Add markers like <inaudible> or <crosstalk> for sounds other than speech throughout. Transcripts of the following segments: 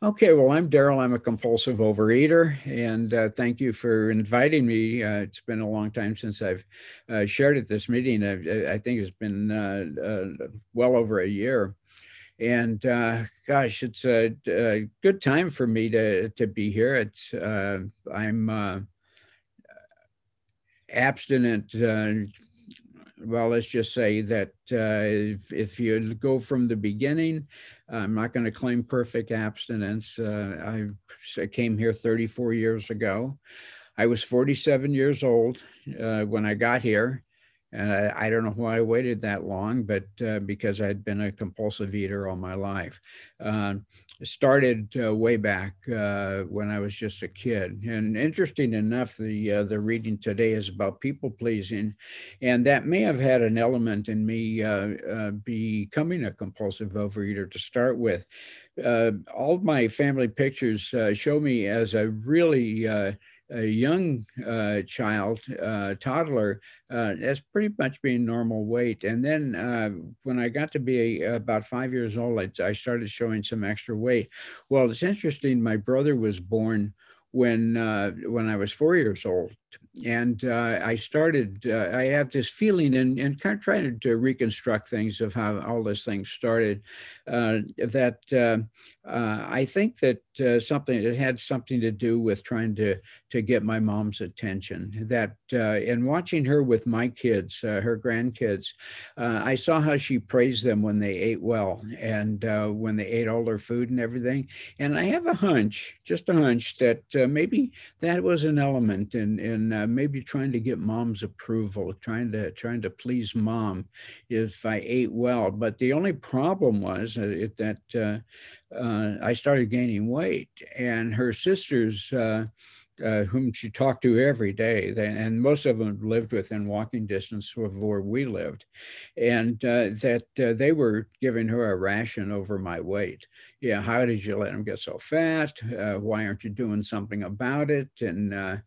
Okay, well, I'm Daryl. I'm a compulsive overeater, and uh, thank you for inviting me. Uh, it's been a long time since I've uh, shared at this meeting. I, I think it's been uh, uh, well over a year, and uh, gosh, it's a, a, good time for me to to be here. It's I'm abstinent. well, let's just say that if, if you go from the beginning I'm not going to claim perfect abstinence. Uh, I came here 34 years ago. I was 47 years old uh, when I got here. And I, I, don't know why I waited that long, but uh, because I'd been a compulsive eater all my life. Uh, started uh, way back uh, when I was just a kid. And interesting enough, the uh, the reading today is about people pleasing, and that may have had an element in me uh, becoming a compulsive overeater to start with. All my family pictures show me as a really a young uh, child, uh, toddler, uh, pretty much being normal weight. And then uh, when I got to be about five years old, I, I, started showing some extra weight. Well, it's interesting. My brother was born when uh, when I was four years old, and uh, I started. Uh, I have this feeling, and, and kind of trying to reconstruct things of how all this thing started. Uh, that uh, uh, I think that something it had something to do with trying to to get my mom's attention. That in watching her with my kids, her grandkids, I saw how she praised them when they ate well and when they ate all their food and everything. And I have a hunch, just a hunch, that maybe that was an element in in uh, maybe trying to get mom's approval, trying to trying to please mom if I ate well. But the only problem was that, that uh, uh, I started gaining weight, and her sisters. Uh, uh, whom she talked to every day, they, and most of them lived within walking distance of where we lived, and uh, that uh, they were giving her a ration over my weight yeah, how did you let him get so fat? Uh, why aren't you doing something about it? And uh,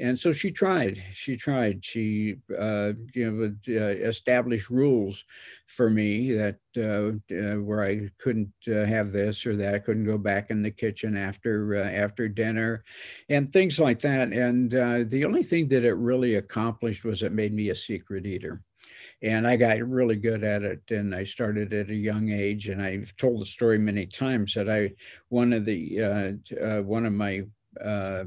and so she tried. She tried. She uh, you know uh, establish rules for me that uh, uh, where I couldn't have this or that. I couldn't go back in the kitchen after after dinner, and things like that. And the only thing that it really accomplished was it made me a secret eater and I got really good at it. And I started at a young age, and I've told the story many times that I one of the uh, uh, one of my uh,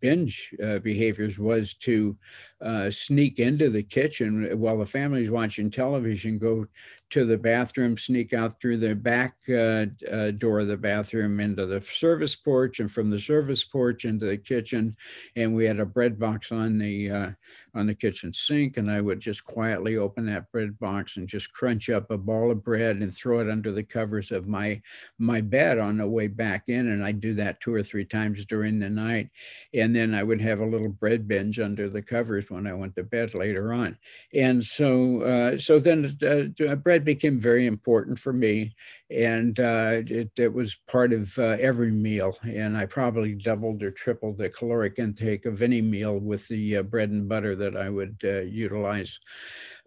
binge uh, behaviors was to uh, sneak into the kitchen while the family's watching television, go to the bathroom, sneak out through the back uh, uh, door of the bathroom into the service porch, and from the service porch into the kitchen. And we had a bread box on the uh, on the kitchen sink, and I would just quietly open that bread box and just crunch up a ball of bread and throw it under the covers of my my bed on the way back in. And I'd do that two or three times during the night, and then I would have a little bread binge under the covers when I went to bed later on. And so uh, so then uh, bread bread became very important for me, and uh, it, it, was part of uh, every meal. And I probably doubled or tripled the caloric intake of any meal with the uh, bread and butter that I would uh, utilize.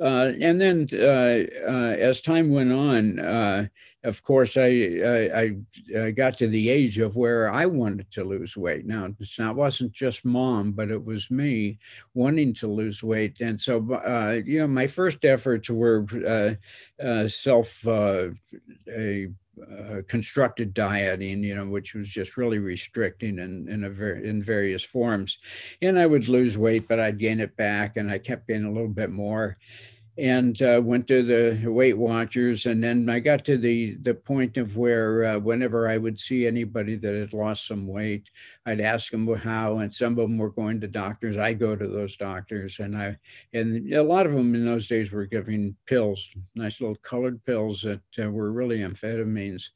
Uh, and then uh, uh, as time went on, of course, I, I, I, got to the age of where I wanted to lose weight. Now, it's not, wasn't just mom, but it was me wanting to lose weight. And so, you know, my first efforts were self a uh, constructed dieting, you know, which was just really restricting in in a very in various forms. And I would lose weight, but I'd gain it back, and I kept gaining a little bit more and uh, went to the Weight Watchers, and then I got to the the point of where uh, whenever I would see anybody that had lost some weight, I'd ask them how, and some of them were going to doctors. I'd go to those doctors, and I and a lot of them in those days were giving pills, nice little colored pills that uh, were really amphetamines,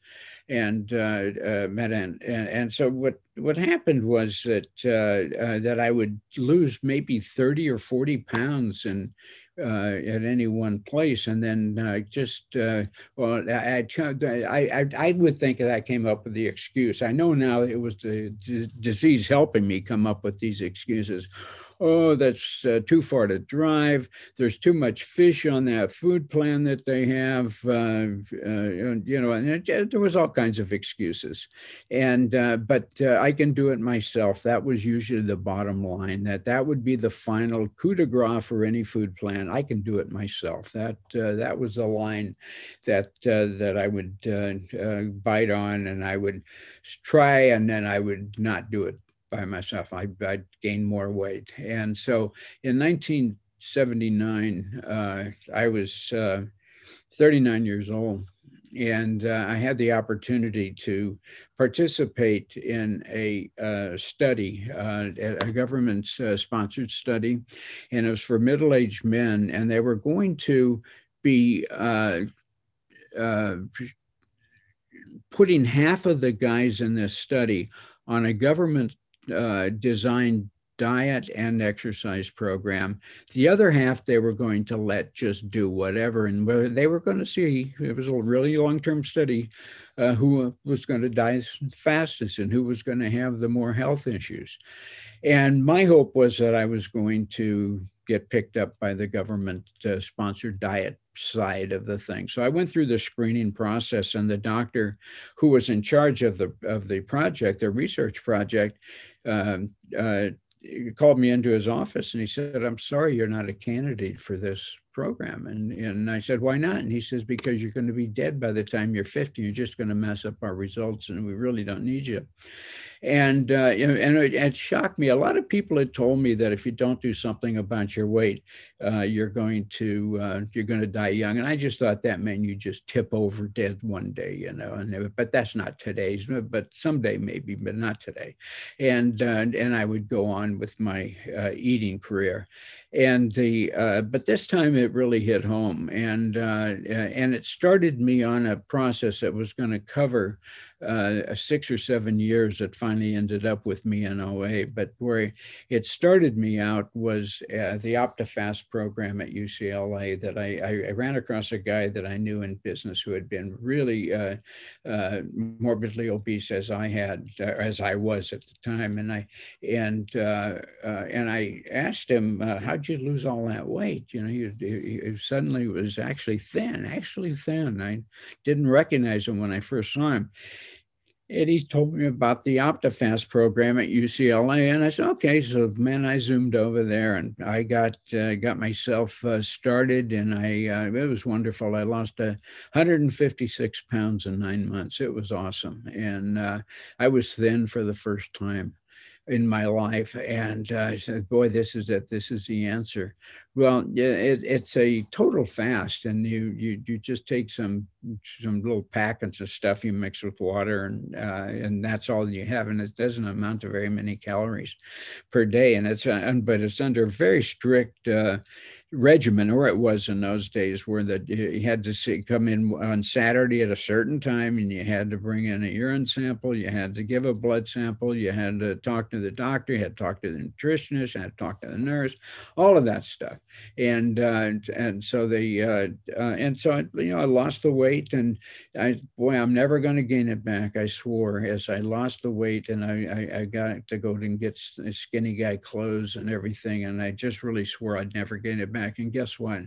and uh, uh, and, and so what what happened was that uh, uh, that I would lose maybe thirty or forty pounds and at any one place. And then uh, just, uh, well, I, I, I, would think that I came up with the excuse. I know now it was the d- disease helping me come up with these excuses. Oh, that's uh, too far to drive. There's too much fish on that food plan that they have. Uh, uh, you know, and it, there was all kinds of excuses. And uh, but uh, I can do it myself. That was usually the bottom line. That that would be the final coup de grace for any food plan. I can do it myself. That uh, that was the line that that I would bite on, and I would try, and then I would not do it by myself. I, I'd gain more weight. And so in 1979, uh, I was uh, 39 years old. And uh, I had the opportunity to participate in a uh, study, uh, a government uh, sponsored study, and it was for middle aged men. And they were going to be putting half of the guys in this study on a government uh, designed diet and exercise program. The other half they were going to let just do whatever, and they were going to see. It was a really long-term study. Uh, who was going to die fastest and who was going to have the more health issues. And my hope was that I was going to get picked up by the government uh, sponsored diet side of the thing. So I went through the screening process and the doctor who was in charge of the of the project, the research project, Um, uh, called me into his office and he said, I'm sorry, you're not a candidate for this program. And, and I said, why not? And he says, because you're going to be dead by the time you're 50. You're just going to mess up our results and we really don't need you. And, uh, and it, it, shocked me. A lot of people had told me that if you don't do something about your weight, uh, you're going to uh, you're going to die young. And I just thought that meant you just tip over dead one day, you know. And but that's not today's. But someday maybe, but not today. And uh, and I would go on with my uh, eating career and the uh, but this time it really hit home. And uh, and it started me on a process that was going to cover uh, six or seven years that finally ended up with me in OA. But where it started me out was uh, the OptiFast program at UCLA that I, I, ran across a guy that I knew in business who had been really uh, uh morbidly obese as I had, uh, as I was at the time. And I, and, uh, and I asked him, how'd you lose all that weight? You know, you, suddenly was actually thin, actually thin. I didn't recognize him when I first saw him. And he told me about the OptiFast program at UCLA, and I said, "Okay." So, man, I zoomed over there, and I got uh, got myself uh, started, and I uh, it was wonderful. I lost 156 pounds in nine months. It was awesome, and uh, I was thin for the first time in my life. And uh, I said, boy, this is it. This is the answer. Well, it, it's a total fast, and you you you just take some some little packets of stuff you mix with water, and uh, and that's all you have, and it doesn't amount to very many calories per day, and it's uh, but it's under very strict uh, regimen, or it was in those days, where that you had to see, come in on Saturday at a certain time, and you had to bring in a urine sample, you had to give a blood sample, you had to talk to the doctor, you had to talk to the nutritionist, you had to talk to the nurse, all of that stuff, and uh, and so the uh, uh, and so I, you know I lost the weight, and I boy I'm never going to gain it back. I swore as I lost the weight, and I I, I got to go and get skinny guy clothes and everything, and I just really swore I'd never gain it back back. And guess what?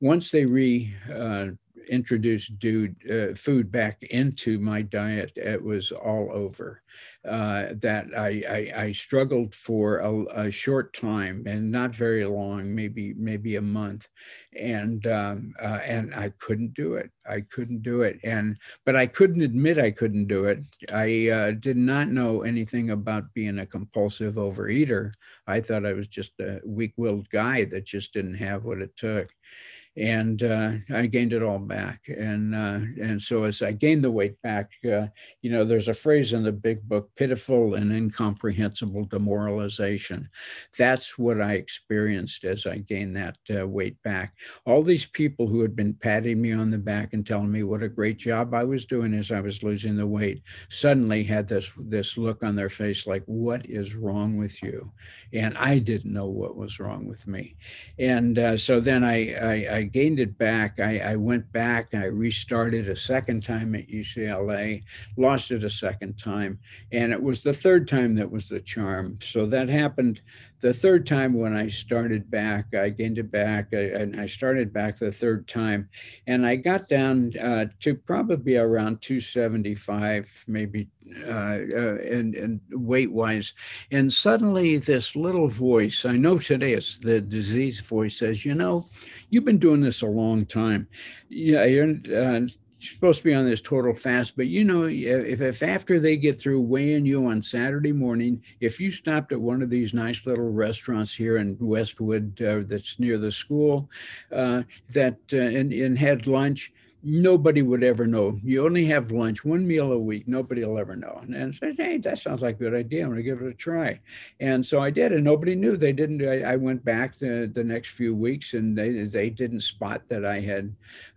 Once they re uh, introduced dude, uh, food back into my diet, it was all over. Uh, that I, I, I, struggled for a, a, short time and not very long, maybe maybe a month, and um, uh, and I couldn't do it. I couldn't do it, and but I couldn't admit I couldn't do it. I uh, did not know anything about being a compulsive overeater. I thought I was just a weak-willed guy that just didn't have what it took and uh, I gained it all back. And uh, and so as I gained the weight back, uh, you know, there's a phrase in the big book: "Pitiful and incomprehensible demoralization." That's what I experienced as I gained that uh, weight back. All these people who had been patting me on the back and telling me what a great job I was doing as I was losing the weight, suddenly had this this look on their face like, "What is wrong with you?" And I didn't know what was wrong with me. And uh, so then I, I, I gained it back. I, I went back, I restarted a second time at UCLA, lost it a second time. And it was the third time that was the charm. So that happened the third time when I started back, I gained it back, and I started back the third time, and I got down uh, to probably around 275, maybe, uh, uh, and, and weight wise. And suddenly, this little voice, I know today it's the disease voice, says, You know, you've been doing this a long time. Yeah, you're. Supposed to be on this total fast, but you know, if, if after they get through weighing you on Saturday morning, if you stopped at one of these nice little restaurants here in Westwood uh, that's near the school, uh, that uh, and, and had lunch, nobody would ever know. You only have lunch, one meal a week. Nobody will ever know. And said, hey, that sounds like a good idea. I'm going to give it a try. And so I did, and nobody knew. They didn't. I, I went back the, the next few weeks, and they they didn't spot that I had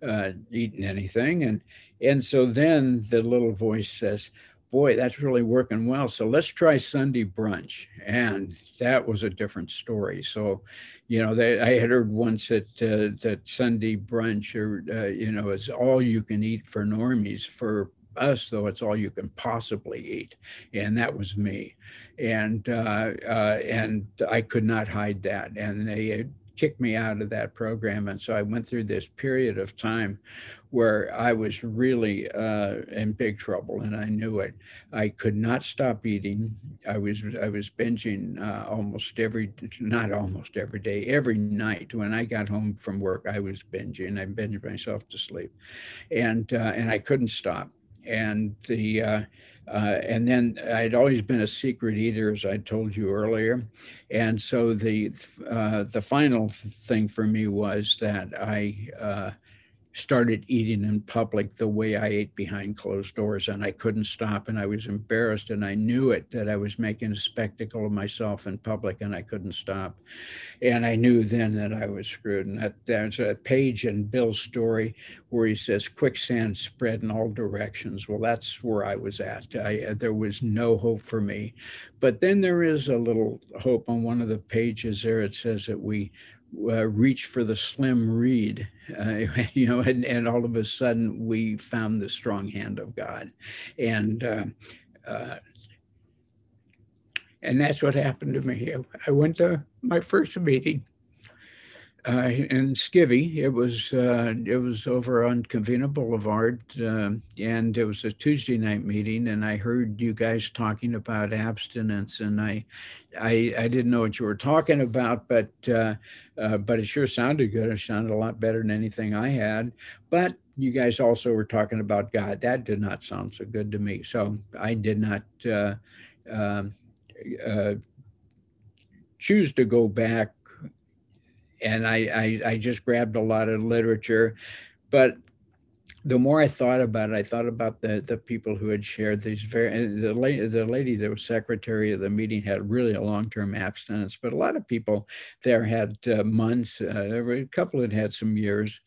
uh, eaten anything. And and so then the little voice says, boy, that's really working well. So let's try Sunday brunch. And that was a different story. So you know, they, I had heard once that uh, that Sunday brunch or uh, you know is all you can eat for normies. For us, though, it's all you can possibly eat, and that was me, and uh, uh and I could not hide that, and they kicked me out of that program, and so I went through this period of time where I was really uh, in big trouble, and I knew it. I could not stop eating. I was I was binging uh, almost every, not almost every day, every night. When I got home from work, I was binging. I binged myself to sleep, and uh, and I couldn't stop. And the uh, uh, and then I'd always been a secret eater, as I told you earlier, and so the uh, the final thing for me was that I uh, started eating in public the way I ate behind closed doors, and I couldn't stop, and I was embarrassed, and I knew it that I was making a spectacle of myself in public, and I couldn't stop, and I knew then that I was screwed. And that there's a page in Bill's story where he says quicksand spread in all directions. Well, that's where I was at. I, uh, there was no hope for me, but then there is a little hope on one of the pages there. It says that we uh, reach for the slim reed, uh, <laughs> you know, and, and all of a sudden we found the strong hand of God. And, uh, uh, and that's what happened to me. I went to my first meeting uh, in Skivvy. It was uh, it was over on Covina Boulevard, uh, and it was a Tuesday night meeting. And I heard you guys talking about abstinence, and I I, I didn't know what you were talking about, but uh, uh, but it sure sounded good. It sounded a lot better than anything I had. But you guys also were talking about God. That did not sound so good to me. So I did not. Uh, um, choose to go back and I, I, I just grabbed a lot of literature, but the more I thought about it, I thought about the the people who had shared these very the lady the lady that was secretary of the meeting had really a long term abstinence, but a lot of people there had uh, months. Uh, a couple that had some years,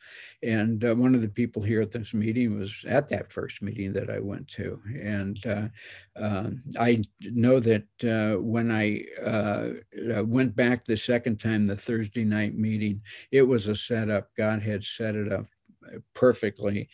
and uh, one of the people here at this meeting was at that first meeting that I went to, and uh, um, I know that uh, when I uh, went back the second time, the Thursday night meeting, it was a setup. God had set it up perfectly.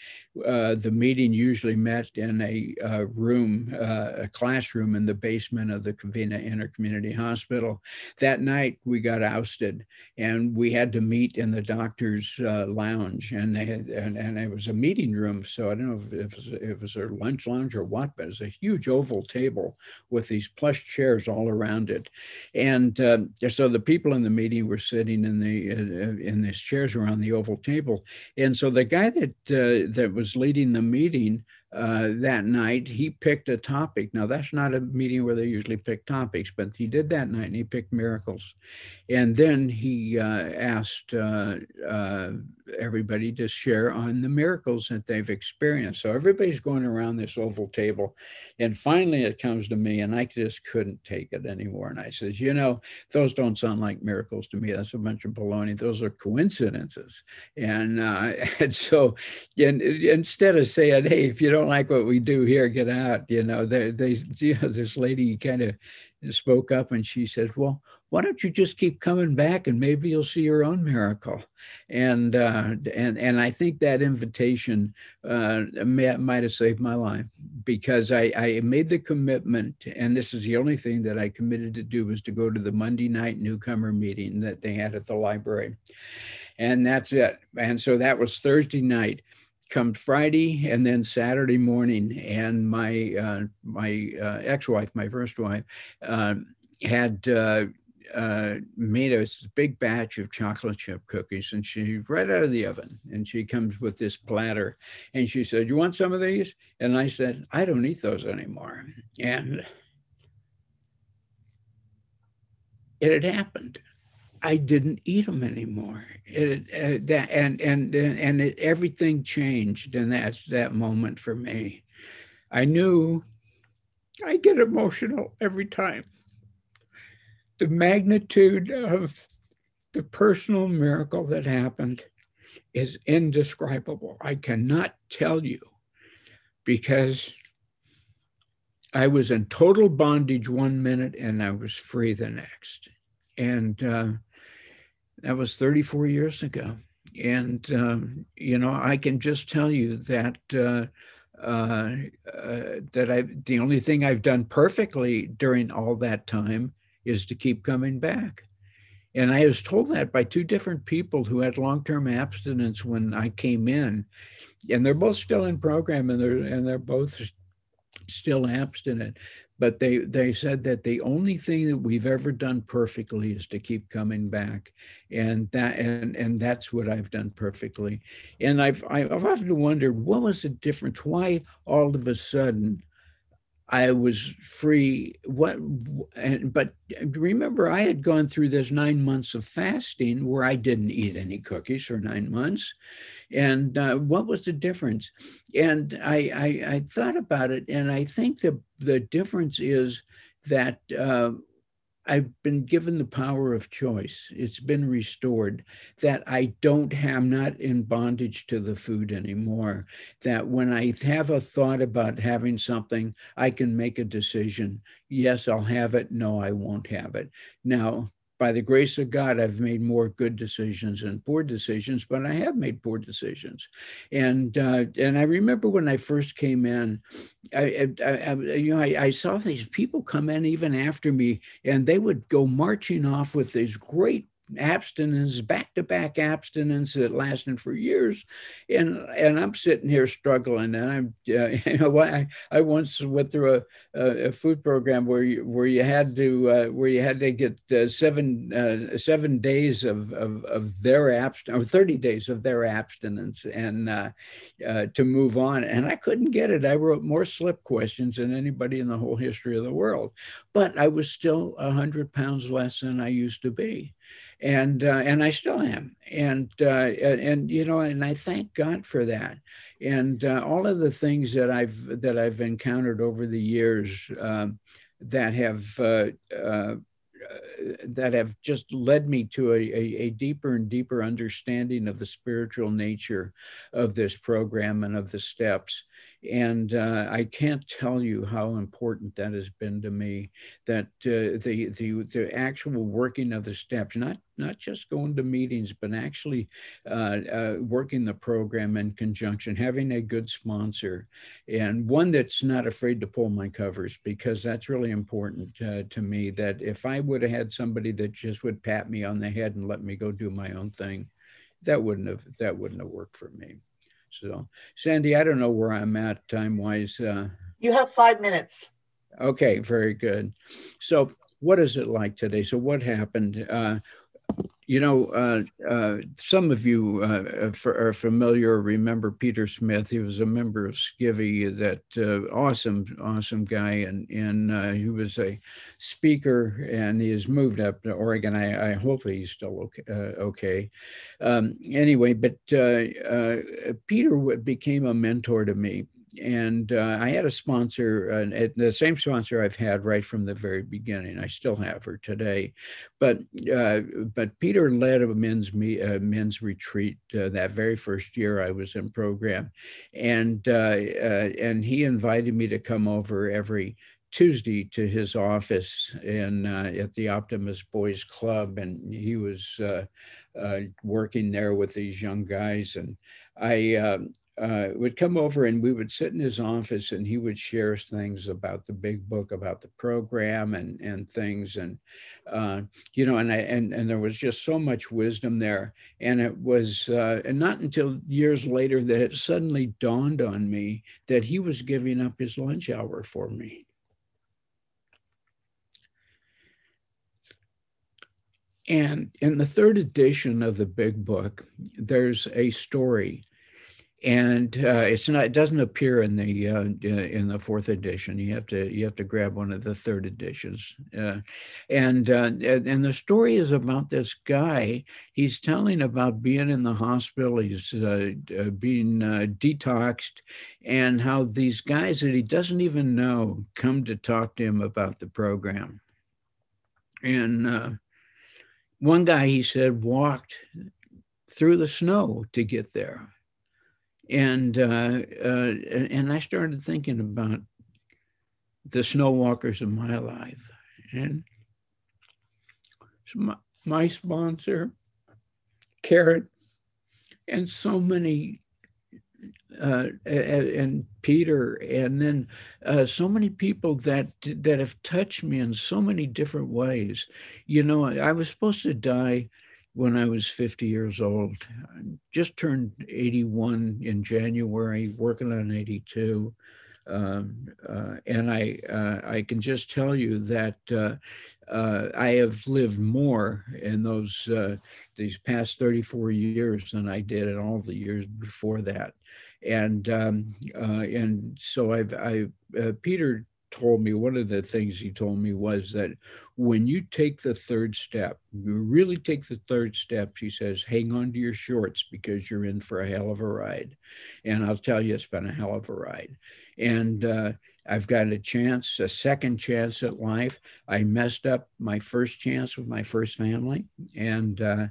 Uh, the meeting usually met in a uh, room, uh, a classroom in the basement of the Covina Intercommunity Hospital. That night, we got ousted, and we had to meet in the doctor's uh, lounge, and they had, and, and, it was a meeting room. So I don't know if it was, if it was a lunch lounge or what, but it's a huge oval table with these plush chairs all around it, and uh, so the people in the meeting were sitting in the uh, in these chairs around the oval table, and so the guy that that was was leading the meeting uh, that night, he picked a topic. Now, that's not a meeting where they usually pick topics, but he did that night and he picked miracles. And then he uh, asked uh, uh, everybody to share on the miracles that they've experienced. So everybody's going around this oval table. And finally, it comes to me, and I just couldn't take it anymore. And I says, You know, those don't sound like miracles to me. That's a bunch of baloney. Those are coincidences. And, uh, <laughs> and so and, instead of saying, Hey, if you don't like what we do here, get out. You know, they, they, <laughs> you know, this lady kind of spoke up and she said, well, why don't you just keep coming back and maybe you'll see your own miracle? And uh, and and I think that invitation uh, might have saved my life because I, I made the commitment and this is the only thing that I committed to do was to go to the Monday night newcomer meeting that they had at the library. And that's it. And so that was Thursday night come Friday and then Saturday morning. And my uh, my uh, ex-wife my first wife uh, had uh, uh, made a big batch of chocolate chip cookies and she right out of the oven and she comes with this platter and she said you want some of these? And i said i don't eat those anymore. And it had happened. I didn't eat them anymore. It, uh, that and and and it, everything changed in that that moment for me. I knew i get emotional every time the magnitude of the personal miracle that happened is indescribable. I cannot tell you because I was in total bondage one minute and I was free the next. And uh, that was 34 years ago. And, um, you know, I can just tell you that. Uh, uh, uh that I the only thing I've done perfectly during all that time is to keep coming back. And I was told that by two different people who had long-term abstinence when I came in, and they're both still in program, and they're and they're both still abstinent. But they they said that the only thing that we've ever done perfectly is to keep coming back, and that and and that's what I've done perfectly. And I've I've often wondered what was the difference? Why all of a sudden I was free. What? And, but remember, I had gone through this nine months of fasting where I didn't eat any cookies for nine months, and uh, what was the difference? And I, I, I thought about it, and I think the the difference is that uh, I've been given the power of choice. It's been restored that I don't have, I'm not in bondage to the food anymore. That when I have a thought about having something, I can make a decision. Yes, I'll have it. No, I won't have it. Now, by the grace of God, I've made more good decisions and poor decisions, but I have made poor decisions. And uh, and I remember when I first came in, I, I, I you know I, I, saw these people come in even after me, and they would go marching off with these great abstinence, back to back abstinence that lasted for years. And, and I'm sitting here struggling. And I'm, uh, <laughs> you know, I, I once went through a, a, food program where you, where you had to, uh, where you had to get uh, seven, uh, seven days of, of, of their abstinence, or 30 days of their abstinence and uh, uh, to move on. And I couldn't get it. I wrote more slip questions than anybody in the whole history of the world, but I was still a hundred pounds less than I used to be and uh, and I still am, and uh, and you know, and I thank God for that, and uh, all of the things that I've that I've encountered over the years um, that have uh, uh, that have just led me to a, a, a, deeper and deeper understanding of the spiritual nature of this program and of the steps. And uh, I can't tell you how important that has been to me. That uh, the the the actual working of the steps, not not just going to meetings, but actually uh, uh, working the program in conjunction, having a good sponsor, and one that's not afraid to pull my covers because that's really important uh, to me. That if I would have had somebody that just would pat me on the head and let me go do my own thing, that wouldn't have that wouldn't have worked for me. So, Sandy, I don't know where I'm at time wise. Uh, you have five minutes. Okay, very good. So, what is it like today? So, what happened? Uh, you know, uh, uh, some of you uh, are familiar remember Peter Smith. He was a member of Skivvy, that uh, awesome, awesome guy. And, and uh, he was a speaker and he has moved up to Oregon. I, I hope he's still okay. Uh, okay. Um, anyway, but Peter became a mentor to me and uh, I had a sponsor, uh, the same sponsor I've had right from the very beginning. I still have her today, but uh, but Peter led a men's me, uh, men's retreat uh, that very first year I was in program, and uh, and he invited me to come over every Tuesday to his office in uh, at the Optimist Boys Club, and he was uh, uh, working there with these young guys. And I um, uh, would come over, and we would sit in his office, and he would share things about the big book, about the program, and and things, and uh, you know, and I and and there was just so much wisdom there. And it was, uh, and not until years later that it suddenly dawned on me that he was giving up his lunch hour for me And in the third edition of the big book, there's a story, and uh, it's not. It doesn't appear in the uh, in the fourth edition. You have to you have to grab one of the third editions, uh, and uh, and the story is about this guy. He's telling about being in the hospital. He's uh, uh, being detoxed, and how these guys that he doesn't even know come to talk to him about the program, and one guy, he said, walked through the snow to get there. And, uh, uh, and I started thinking about the snow walkers of my life. And so my, my sponsor, Carrot, and so many uh, and Peter, and then uh, so many people that that have touched me in so many different ways. You know, I was supposed to die when I was 50 years old. I just turned 81 in January, working on 82. Um, uh, and I uh, I can just tell you that uh, uh I have lived more in those uh, these past 34 years than I did in all the years before that and um, uh, and so I've I Peter told me one of the things he told me was that when you take the third step, you really take the third step, she says, hang on to your shorts because you're in for a hell of a ride. And I'll tell you, it's been a hell of a ride. And uh, I've got a chance, a second chance at life. I messed up my first chance with my first family. And uh,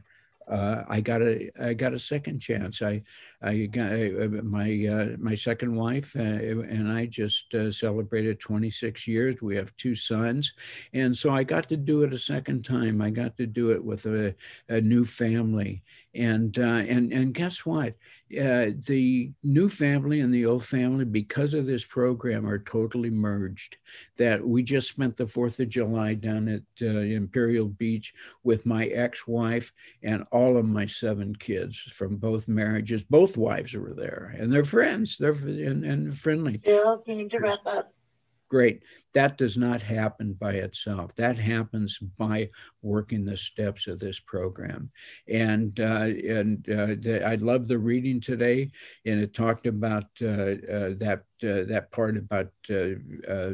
uh, I got a I got a second chance. I I got uh, my uh, my second wife uh, and I just uh, celebrated 26 years. We have two sons, and so I got to do it a second time. I got to do it with a, a new family, and uh, and and guess what? Uh, the new family and the old family, because of this program, are totally merged. That we just spent the Fourth of July down at uh, Imperial Beach with my ex-wife and all of my seven kids from both marriages. Both wives were there, and they're friends. They're and, and friendly. Yeah, need to wrap up. Great. That does not happen by itself. That happens by working the steps of this program. And uh, and uh, the, I love the reading today, and it talked about uh, uh that uh, that part about uh,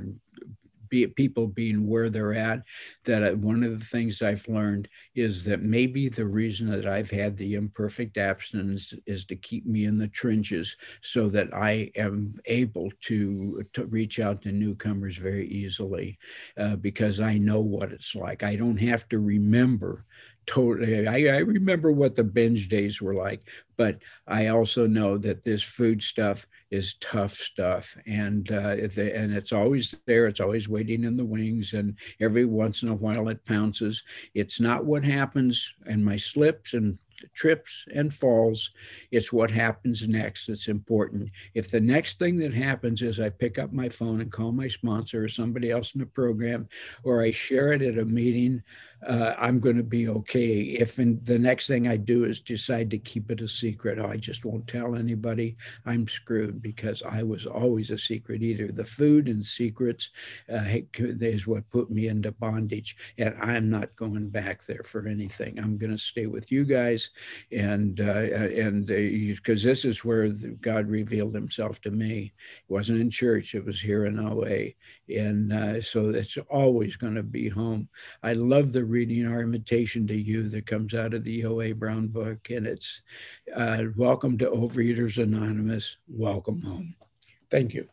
be people being where they're at, that one of the things I've learned is that maybe the reason that I've had the imperfect abstinence is to keep me in the trenches so that I am able to, to reach out to newcomers very easily uh, because I know what it's like. I don't have to remember totally I, I, remember what the binge days were like but i also know that this food stuff is tough stuff and uh, and it's always there it's always waiting in the wings and every once in a while it pounces it's not what happens in my slips and trips and falls. It's what happens next that's important. If the next thing that happens is I pick up my phone and call my sponsor or somebody else in the program, or I share it at a meeting, uh, I'm going to be okay. If in, the next thing I do is decide to keep it a secret, oh, I just won't tell anybody, I'm screwed because I was always a secret eater. The food and secrets uh, is what put me into bondage, and I'm not going back there for anything. I'm going to stay with you guys, and uh, and because uh, this is where God revealed Himself to me. It wasn't in church; it was here in OA, and uh, so it's always going to be home. I love the reading our invitation to you that comes out of the OA Brown book, and it's uh, welcome to Overeaters Anonymous. Welcome home. Thank you.